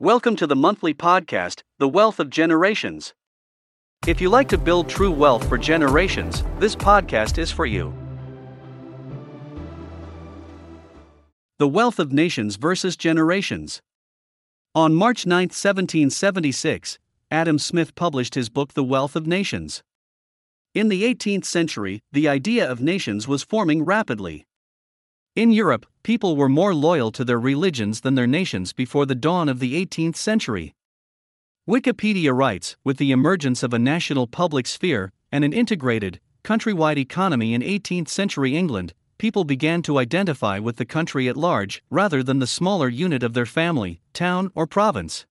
Welcome to the monthly podcast, The Wealth of Generations. If you like to build true wealth for generations, this podcast is for you. The Wealth of Nations versus Generations. On March 9, 1776, Adam Smith published his book The Wealth of Nations. In the 18th century, the idea of nations was forming rapidly. In Europe, people were more loyal to their religions than their nations before the dawn of the 18th century. Wikipedia writes With the emergence of a national public sphere and an integrated, countrywide economy in 18th century England, people began to identify with the country at large rather than the smaller unit of their family, town, or province.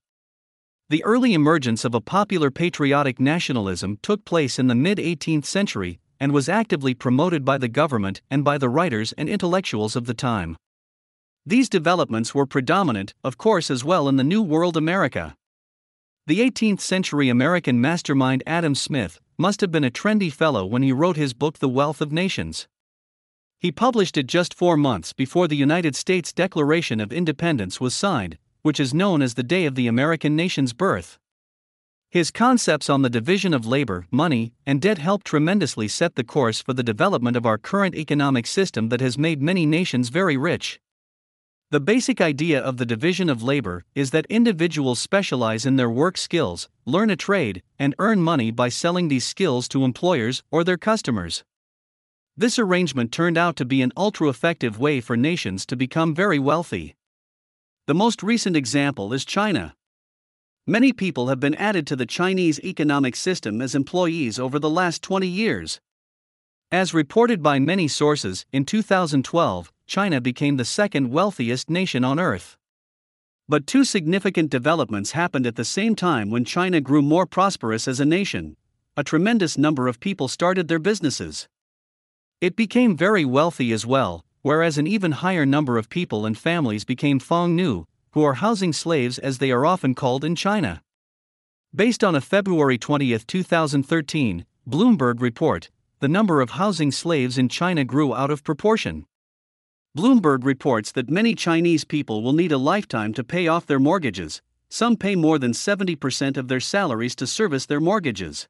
The early emergence of a popular patriotic nationalism took place in the mid 18th century and was actively promoted by the government and by the writers and intellectuals of the time. These developments were predominant, of course, as well in the New World America. The 18th century American mastermind Adam Smith must have been a trendy fellow when he wrote his book The Wealth of Nations. He published it just four months before the United States Declaration of Independence was signed, which is known as the day of the American nation's birth. His concepts on the division of labor, money, and debt helped tremendously set the course for the development of our current economic system that has made many nations very rich. The basic idea of the division of labor is that individuals specialize in their work skills, learn a trade, and earn money by selling these skills to employers or their customers. This arrangement turned out to be an ultra effective way for nations to become very wealthy. The most recent example is China. Many people have been added to the Chinese economic system as employees over the last 20 years. As reported by many sources, in 2012, China became the second wealthiest nation on earth. But two significant developments happened at the same time when China grew more prosperous as a nation. A tremendous number of people started their businesses. It became very wealthy as well, whereas an even higher number of people and families became Fang Nu, who are housing slaves as they are often called in China. Based on a February 20, 2013, Bloomberg report, the number of housing slaves in China grew out of proportion. Bloomberg reports that many Chinese people will need a lifetime to pay off their mortgages, some pay more than 70% of their salaries to service their mortgages.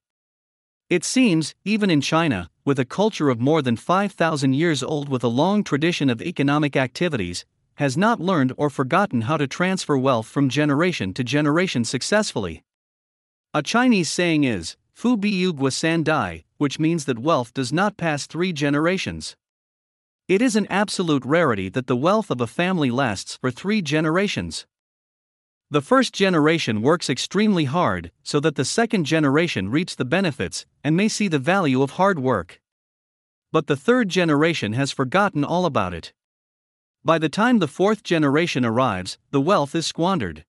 It seems, even in China, with a culture of more than 5,000 years old with a long tradition of economic activities, has not learned or forgotten how to transfer wealth from generation to generation successfully. A Chinese saying is, Fu Biyu Gua San Dai, which means that wealth does not pass three generations. It is an absolute rarity that the wealth of a family lasts for three generations. The first generation works extremely hard, so that the second generation reaps the benefits and may see the value of hard work. But the third generation has forgotten all about it. By the time the fourth generation arrives, the wealth is squandered.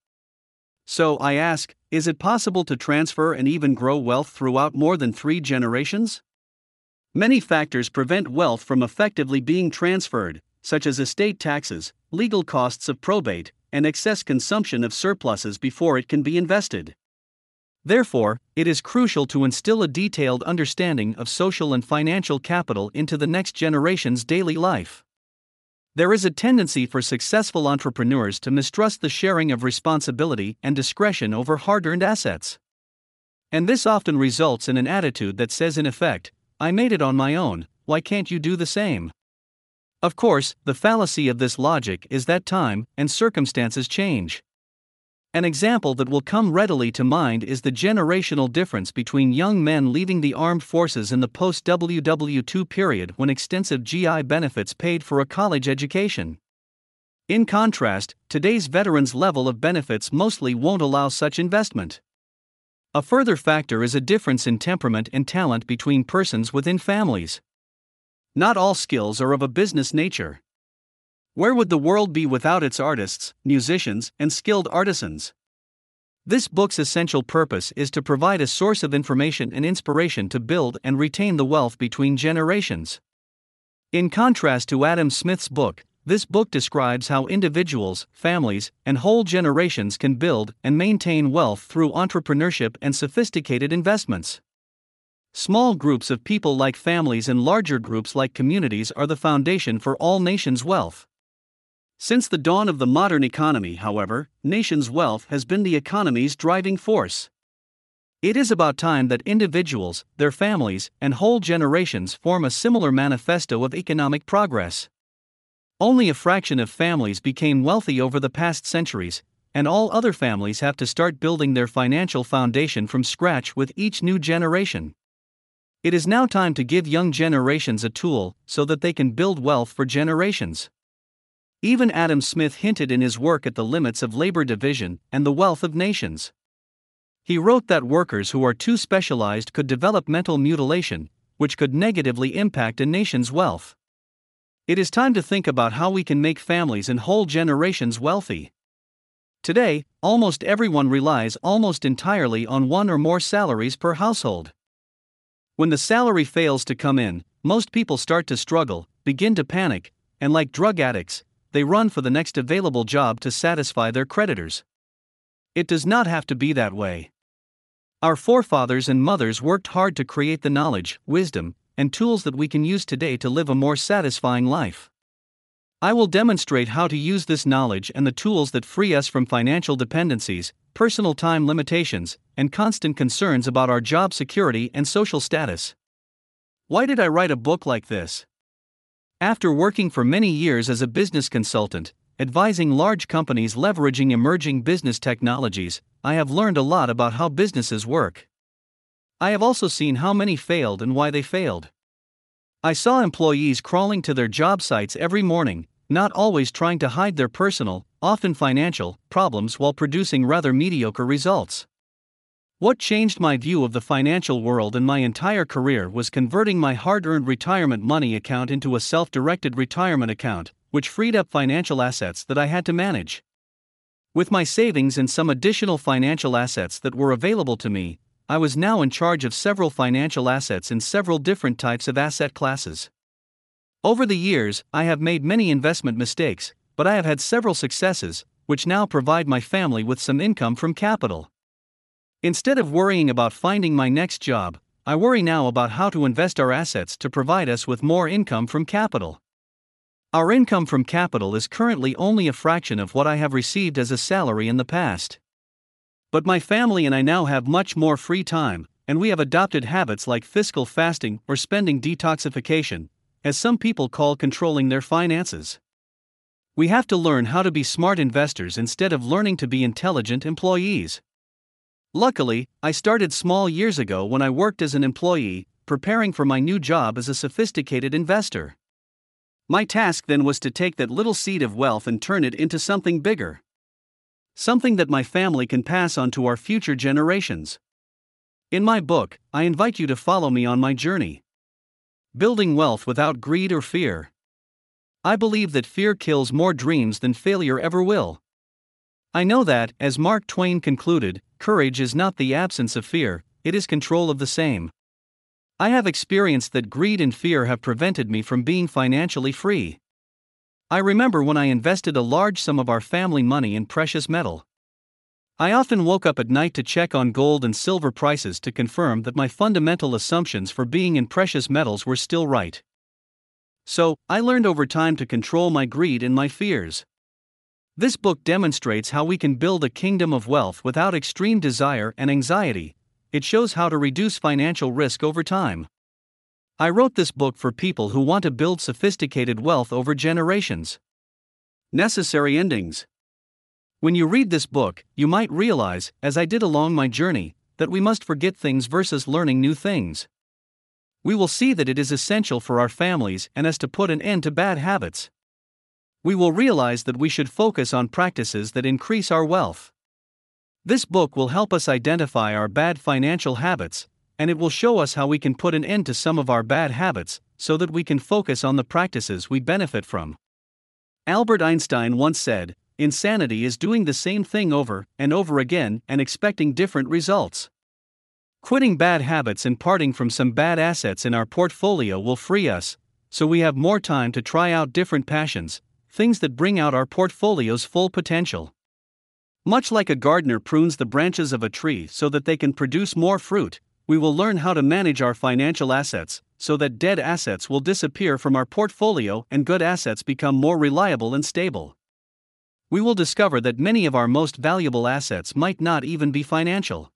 So I ask is it possible to transfer and even grow wealth throughout more than three generations? Many factors prevent wealth from effectively being transferred, such as estate taxes, legal costs of probate, and excess consumption of surpluses before it can be invested. Therefore, it is crucial to instill a detailed understanding of social and financial capital into the next generation's daily life. There is a tendency for successful entrepreneurs to mistrust the sharing of responsibility and discretion over hard earned assets. And this often results in an attitude that says, in effect, I made it on my own, why can't you do the same? Of course, the fallacy of this logic is that time and circumstances change. An example that will come readily to mind is the generational difference between young men leaving the armed forces in the post WW2 period when extensive GI benefits paid for a college education. In contrast, today's veterans' level of benefits mostly won't allow such investment. A further factor is a difference in temperament and talent between persons within families. Not all skills are of a business nature. Where would the world be without its artists, musicians, and skilled artisans? This book's essential purpose is to provide a source of information and inspiration to build and retain the wealth between generations. In contrast to Adam Smith's book, this book describes how individuals, families, and whole generations can build and maintain wealth through entrepreneurship and sophisticated investments. Small groups of people like families and larger groups like communities are the foundation for all nations' wealth. Since the dawn of the modern economy, however, nations' wealth has been the economy's driving force. It is about time that individuals, their families, and whole generations form a similar manifesto of economic progress. Only a fraction of families became wealthy over the past centuries, and all other families have to start building their financial foundation from scratch with each new generation. It is now time to give young generations a tool so that they can build wealth for generations. Even Adam Smith hinted in his work at the limits of labor division and the wealth of nations. He wrote that workers who are too specialized could develop mental mutilation, which could negatively impact a nation's wealth. It is time to think about how we can make families and whole generations wealthy. Today, almost everyone relies almost entirely on one or more salaries per household. When the salary fails to come in, most people start to struggle, begin to panic, and like drug addicts, they run for the next available job to satisfy their creditors. It does not have to be that way. Our forefathers and mothers worked hard to create the knowledge, wisdom, and tools that we can use today to live a more satisfying life. I will demonstrate how to use this knowledge and the tools that free us from financial dependencies, personal time limitations, and constant concerns about our job security and social status. Why did I write a book like this? After working for many years as a business consultant, advising large companies leveraging emerging business technologies, I have learned a lot about how businesses work. I have also seen how many failed and why they failed. I saw employees crawling to their job sites every morning, not always trying to hide their personal, often financial, problems while producing rather mediocre results. What changed my view of the financial world and my entire career was converting my hard earned retirement money account into a self directed retirement account, which freed up financial assets that I had to manage. With my savings and some additional financial assets that were available to me, I was now in charge of several financial assets in several different types of asset classes. Over the years, I have made many investment mistakes, but I have had several successes, which now provide my family with some income from capital. Instead of worrying about finding my next job, I worry now about how to invest our assets to provide us with more income from capital. Our income from capital is currently only a fraction of what I have received as a salary in the past. But my family and I now have much more free time, and we have adopted habits like fiscal fasting or spending detoxification, as some people call controlling their finances. We have to learn how to be smart investors instead of learning to be intelligent employees. Luckily, I started small years ago when I worked as an employee, preparing for my new job as a sophisticated investor. My task then was to take that little seed of wealth and turn it into something bigger. Something that my family can pass on to our future generations. In my book, I invite you to follow me on my journey. Building wealth without greed or fear. I believe that fear kills more dreams than failure ever will. I know that, as Mark Twain concluded, courage is not the absence of fear, it is control of the same. I have experienced that greed and fear have prevented me from being financially free. I remember when I invested a large sum of our family money in precious metal. I often woke up at night to check on gold and silver prices to confirm that my fundamental assumptions for being in precious metals were still right. So, I learned over time to control my greed and my fears. This book demonstrates how we can build a kingdom of wealth without extreme desire and anxiety. It shows how to reduce financial risk over time. I wrote this book for people who want to build sophisticated wealth over generations. Necessary endings. When you read this book, you might realize, as I did along my journey, that we must forget things versus learning new things. We will see that it is essential for our families and us to put an end to bad habits. We will realize that we should focus on practices that increase our wealth. This book will help us identify our bad financial habits, and it will show us how we can put an end to some of our bad habits so that we can focus on the practices we benefit from. Albert Einstein once said, Insanity is doing the same thing over and over again and expecting different results. Quitting bad habits and parting from some bad assets in our portfolio will free us, so we have more time to try out different passions, things that bring out our portfolio's full potential. Much like a gardener prunes the branches of a tree so that they can produce more fruit, we will learn how to manage our financial assets so that dead assets will disappear from our portfolio and good assets become more reliable and stable. we will discover that many of our most valuable assets might not even be financial.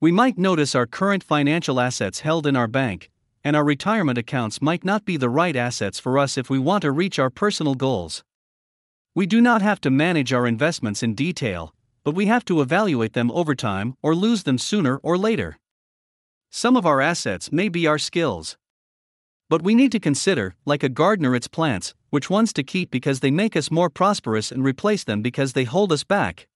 We might notice our current financial assets held in our bank, and our retirement accounts might not be the right assets for us if we want to reach our personal goals. We do not have to manage our investments in detail, but we have to evaluate them over time or lose them sooner or later. Some of our assets may be our skills. But we need to consider, like a gardener, its plants, which ones to keep because they make us more prosperous and replace them because they hold us back.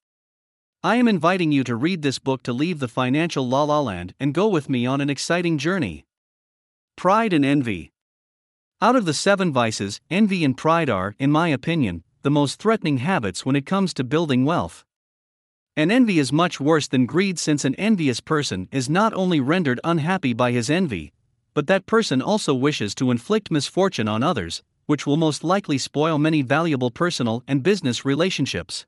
I am inviting you to read this book to leave the financial la la land and go with me on an exciting journey. Pride and Envy. Out of the seven vices, envy and pride are, in my opinion, the most threatening habits when it comes to building wealth. And envy is much worse than greed since an envious person is not only rendered unhappy by his envy, but that person also wishes to inflict misfortune on others, which will most likely spoil many valuable personal and business relationships.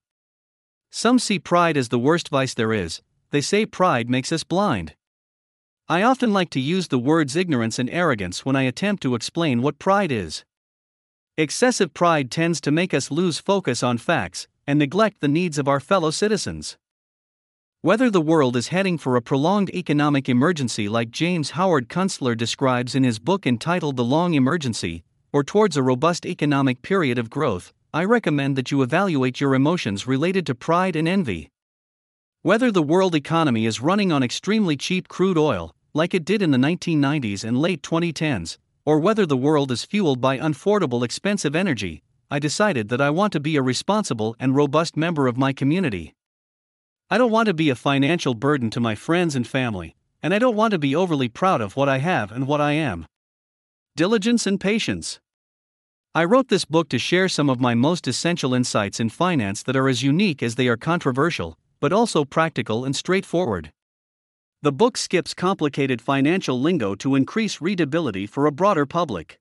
Some see pride as the worst vice there is, they say pride makes us blind. I often like to use the words ignorance and arrogance when I attempt to explain what pride is. Excessive pride tends to make us lose focus on facts and neglect the needs of our fellow citizens. Whether the world is heading for a prolonged economic emergency like James Howard Kunstler describes in his book entitled The Long Emergency, or towards a robust economic period of growth, I recommend that you evaluate your emotions related to pride and envy. Whether the world economy is running on extremely cheap crude oil, like it did in the 1990s and late 2010s, or whether the world is fueled by unaffordable expensive energy, I decided that I want to be a responsible and robust member of my community. I don't want to be a financial burden to my friends and family, and I don't want to be overly proud of what I have and what I am. Diligence and patience. I wrote this book to share some of my most essential insights in finance that are as unique as they are controversial, but also practical and straightforward. The book skips complicated financial lingo to increase readability for a broader public.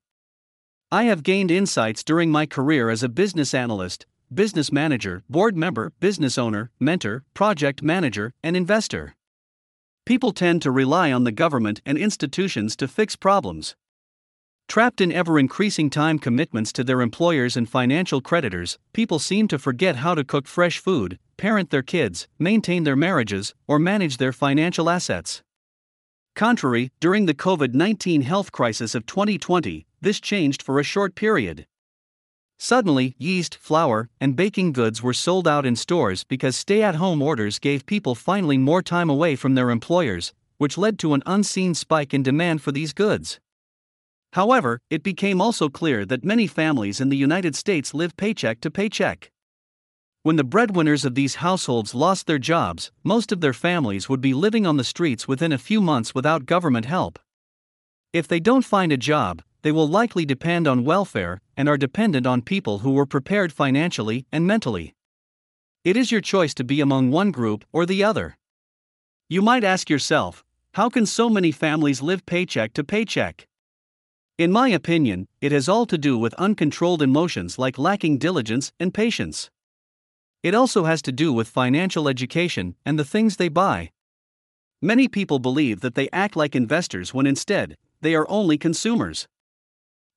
I have gained insights during my career as a business analyst, business manager, board member, business owner, mentor, project manager, and investor. People tend to rely on the government and institutions to fix problems. Trapped in ever increasing time commitments to their employers and financial creditors, people seem to forget how to cook fresh food, parent their kids, maintain their marriages, or manage their financial assets. Contrary, during the COVID 19 health crisis of 2020, this changed for a short period. Suddenly, yeast, flour, and baking goods were sold out in stores because stay at home orders gave people finally more time away from their employers, which led to an unseen spike in demand for these goods. However, it became also clear that many families in the United States live paycheck to paycheck. When the breadwinners of these households lost their jobs, most of their families would be living on the streets within a few months without government help. If they don't find a job, they will likely depend on welfare and are dependent on people who were prepared financially and mentally. It is your choice to be among one group or the other. You might ask yourself, how can so many families live paycheck to paycheck? In my opinion, it has all to do with uncontrolled emotions like lacking diligence and patience. It also has to do with financial education and the things they buy. Many people believe that they act like investors when instead, they are only consumers.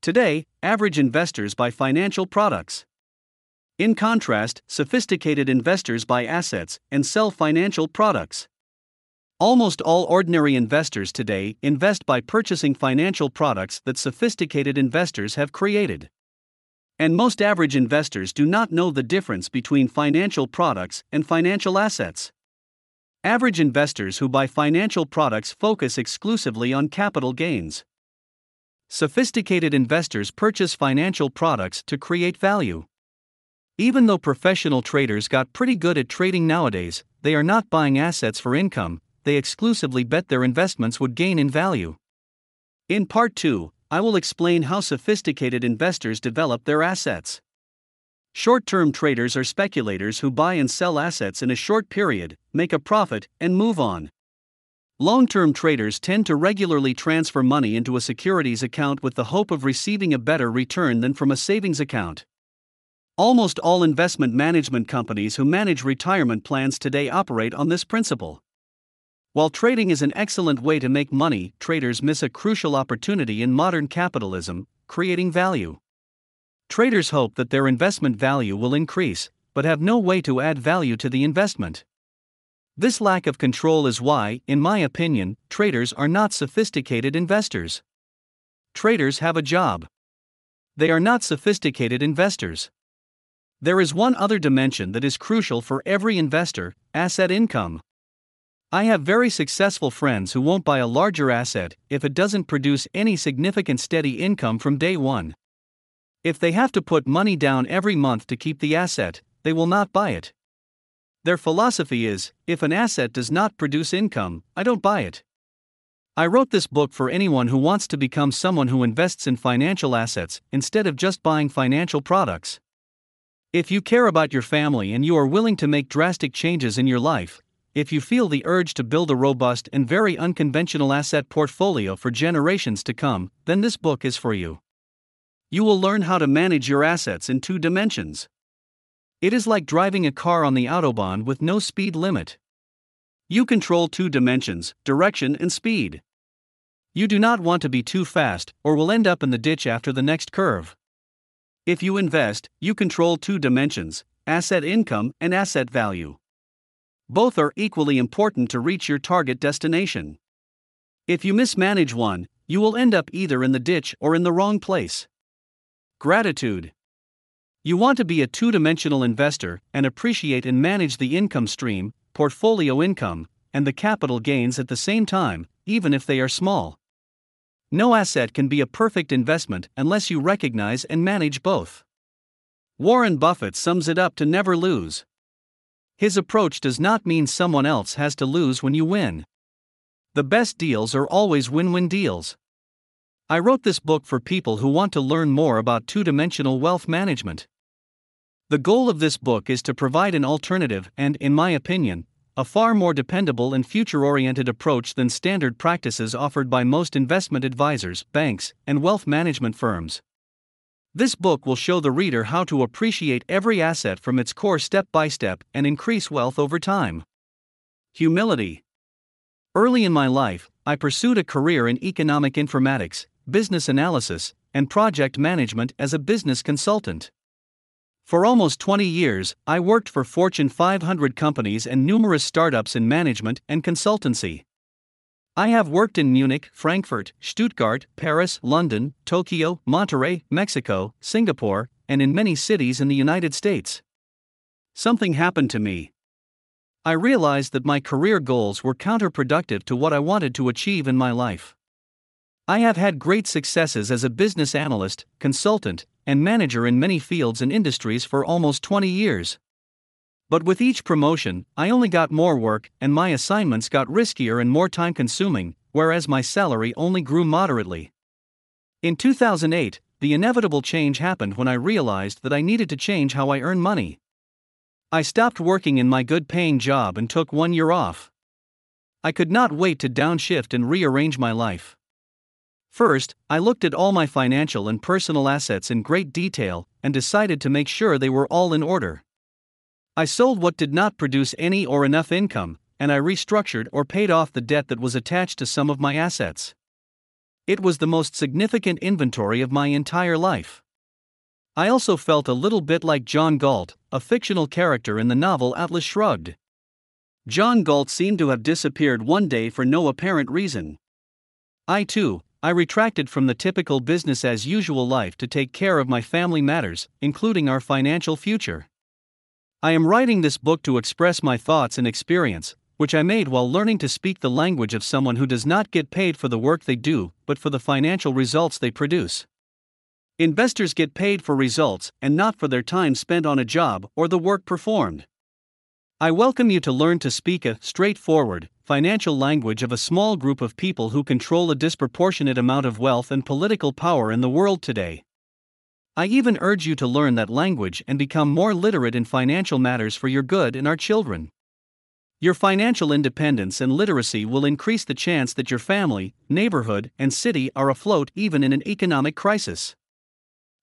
Today, average investors buy financial products. In contrast, sophisticated investors buy assets and sell financial products. Almost all ordinary investors today invest by purchasing financial products that sophisticated investors have created. And most average investors do not know the difference between financial products and financial assets. Average investors who buy financial products focus exclusively on capital gains. Sophisticated investors purchase financial products to create value. Even though professional traders got pretty good at trading nowadays, they are not buying assets for income, they exclusively bet their investments would gain in value. In part 2, I will explain how sophisticated investors develop their assets. Short term traders are speculators who buy and sell assets in a short period, make a profit, and move on. Long term traders tend to regularly transfer money into a securities account with the hope of receiving a better return than from a savings account. Almost all investment management companies who manage retirement plans today operate on this principle. While trading is an excellent way to make money, traders miss a crucial opportunity in modern capitalism creating value. Traders hope that their investment value will increase, but have no way to add value to the investment. This lack of control is why, in my opinion, traders are not sophisticated investors. Traders have a job. They are not sophisticated investors. There is one other dimension that is crucial for every investor asset income. I have very successful friends who won't buy a larger asset if it doesn't produce any significant steady income from day one. If they have to put money down every month to keep the asset, they will not buy it. Their philosophy is if an asset does not produce income, I don't buy it. I wrote this book for anyone who wants to become someone who invests in financial assets instead of just buying financial products. If you care about your family and you are willing to make drastic changes in your life, if you feel the urge to build a robust and very unconventional asset portfolio for generations to come, then this book is for you. You will learn how to manage your assets in two dimensions. It is like driving a car on the Autobahn with no speed limit. You control two dimensions direction and speed. You do not want to be too fast, or will end up in the ditch after the next curve. If you invest, you control two dimensions asset income and asset value. Both are equally important to reach your target destination. If you mismanage one, you will end up either in the ditch or in the wrong place. Gratitude. You want to be a two dimensional investor and appreciate and manage the income stream, portfolio income, and the capital gains at the same time, even if they are small. No asset can be a perfect investment unless you recognize and manage both. Warren Buffett sums it up to never lose. His approach does not mean someone else has to lose when you win. The best deals are always win win deals. I wrote this book for people who want to learn more about two dimensional wealth management. The goal of this book is to provide an alternative and, in my opinion, a far more dependable and future oriented approach than standard practices offered by most investment advisors, banks, and wealth management firms. This book will show the reader how to appreciate every asset from its core step by step and increase wealth over time. Humility. Early in my life, I pursued a career in economic informatics, business analysis, and project management as a business consultant. For almost 20 years, I worked for Fortune 500 companies and numerous startups in management and consultancy. I have worked in Munich, Frankfurt, Stuttgart, Paris, London, Tokyo, Monterrey, Mexico, Singapore, and in many cities in the United States. Something happened to me. I realized that my career goals were counterproductive to what I wanted to achieve in my life. I have had great successes as a business analyst, consultant, and manager in many fields and industries for almost 20 years. But with each promotion, I only got more work, and my assignments got riskier and more time consuming, whereas my salary only grew moderately. In 2008, the inevitable change happened when I realized that I needed to change how I earn money. I stopped working in my good paying job and took one year off. I could not wait to downshift and rearrange my life. First, I looked at all my financial and personal assets in great detail and decided to make sure they were all in order. I sold what did not produce any or enough income, and I restructured or paid off the debt that was attached to some of my assets. It was the most significant inventory of my entire life. I also felt a little bit like John Galt, a fictional character in the novel Atlas Shrugged. John Galt seemed to have disappeared one day for no apparent reason. I too, I retracted from the typical business as usual life to take care of my family matters, including our financial future. I am writing this book to express my thoughts and experience, which I made while learning to speak the language of someone who does not get paid for the work they do, but for the financial results they produce. Investors get paid for results and not for their time spent on a job or the work performed. I welcome you to learn to speak a straightforward, financial language of a small group of people who control a disproportionate amount of wealth and political power in the world today. I even urge you to learn that language and become more literate in financial matters for your good and our children. Your financial independence and literacy will increase the chance that your family, neighborhood, and city are afloat even in an economic crisis.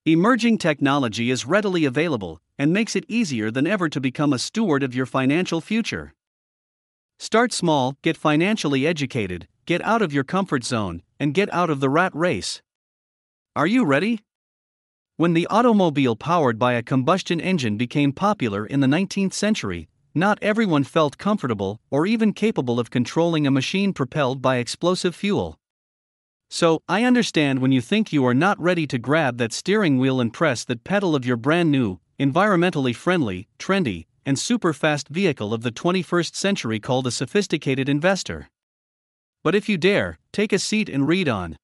Emerging technology is readily available and makes it easier than ever to become a steward of your financial future. Start small, get financially educated, get out of your comfort zone, and get out of the rat race. Are you ready? When the automobile powered by a combustion engine became popular in the 19th century, not everyone felt comfortable or even capable of controlling a machine propelled by explosive fuel. So, I understand when you think you are not ready to grab that steering wheel and press that pedal of your brand new, environmentally friendly, trendy, and super fast vehicle of the 21st century called a sophisticated investor. But if you dare, take a seat and read on.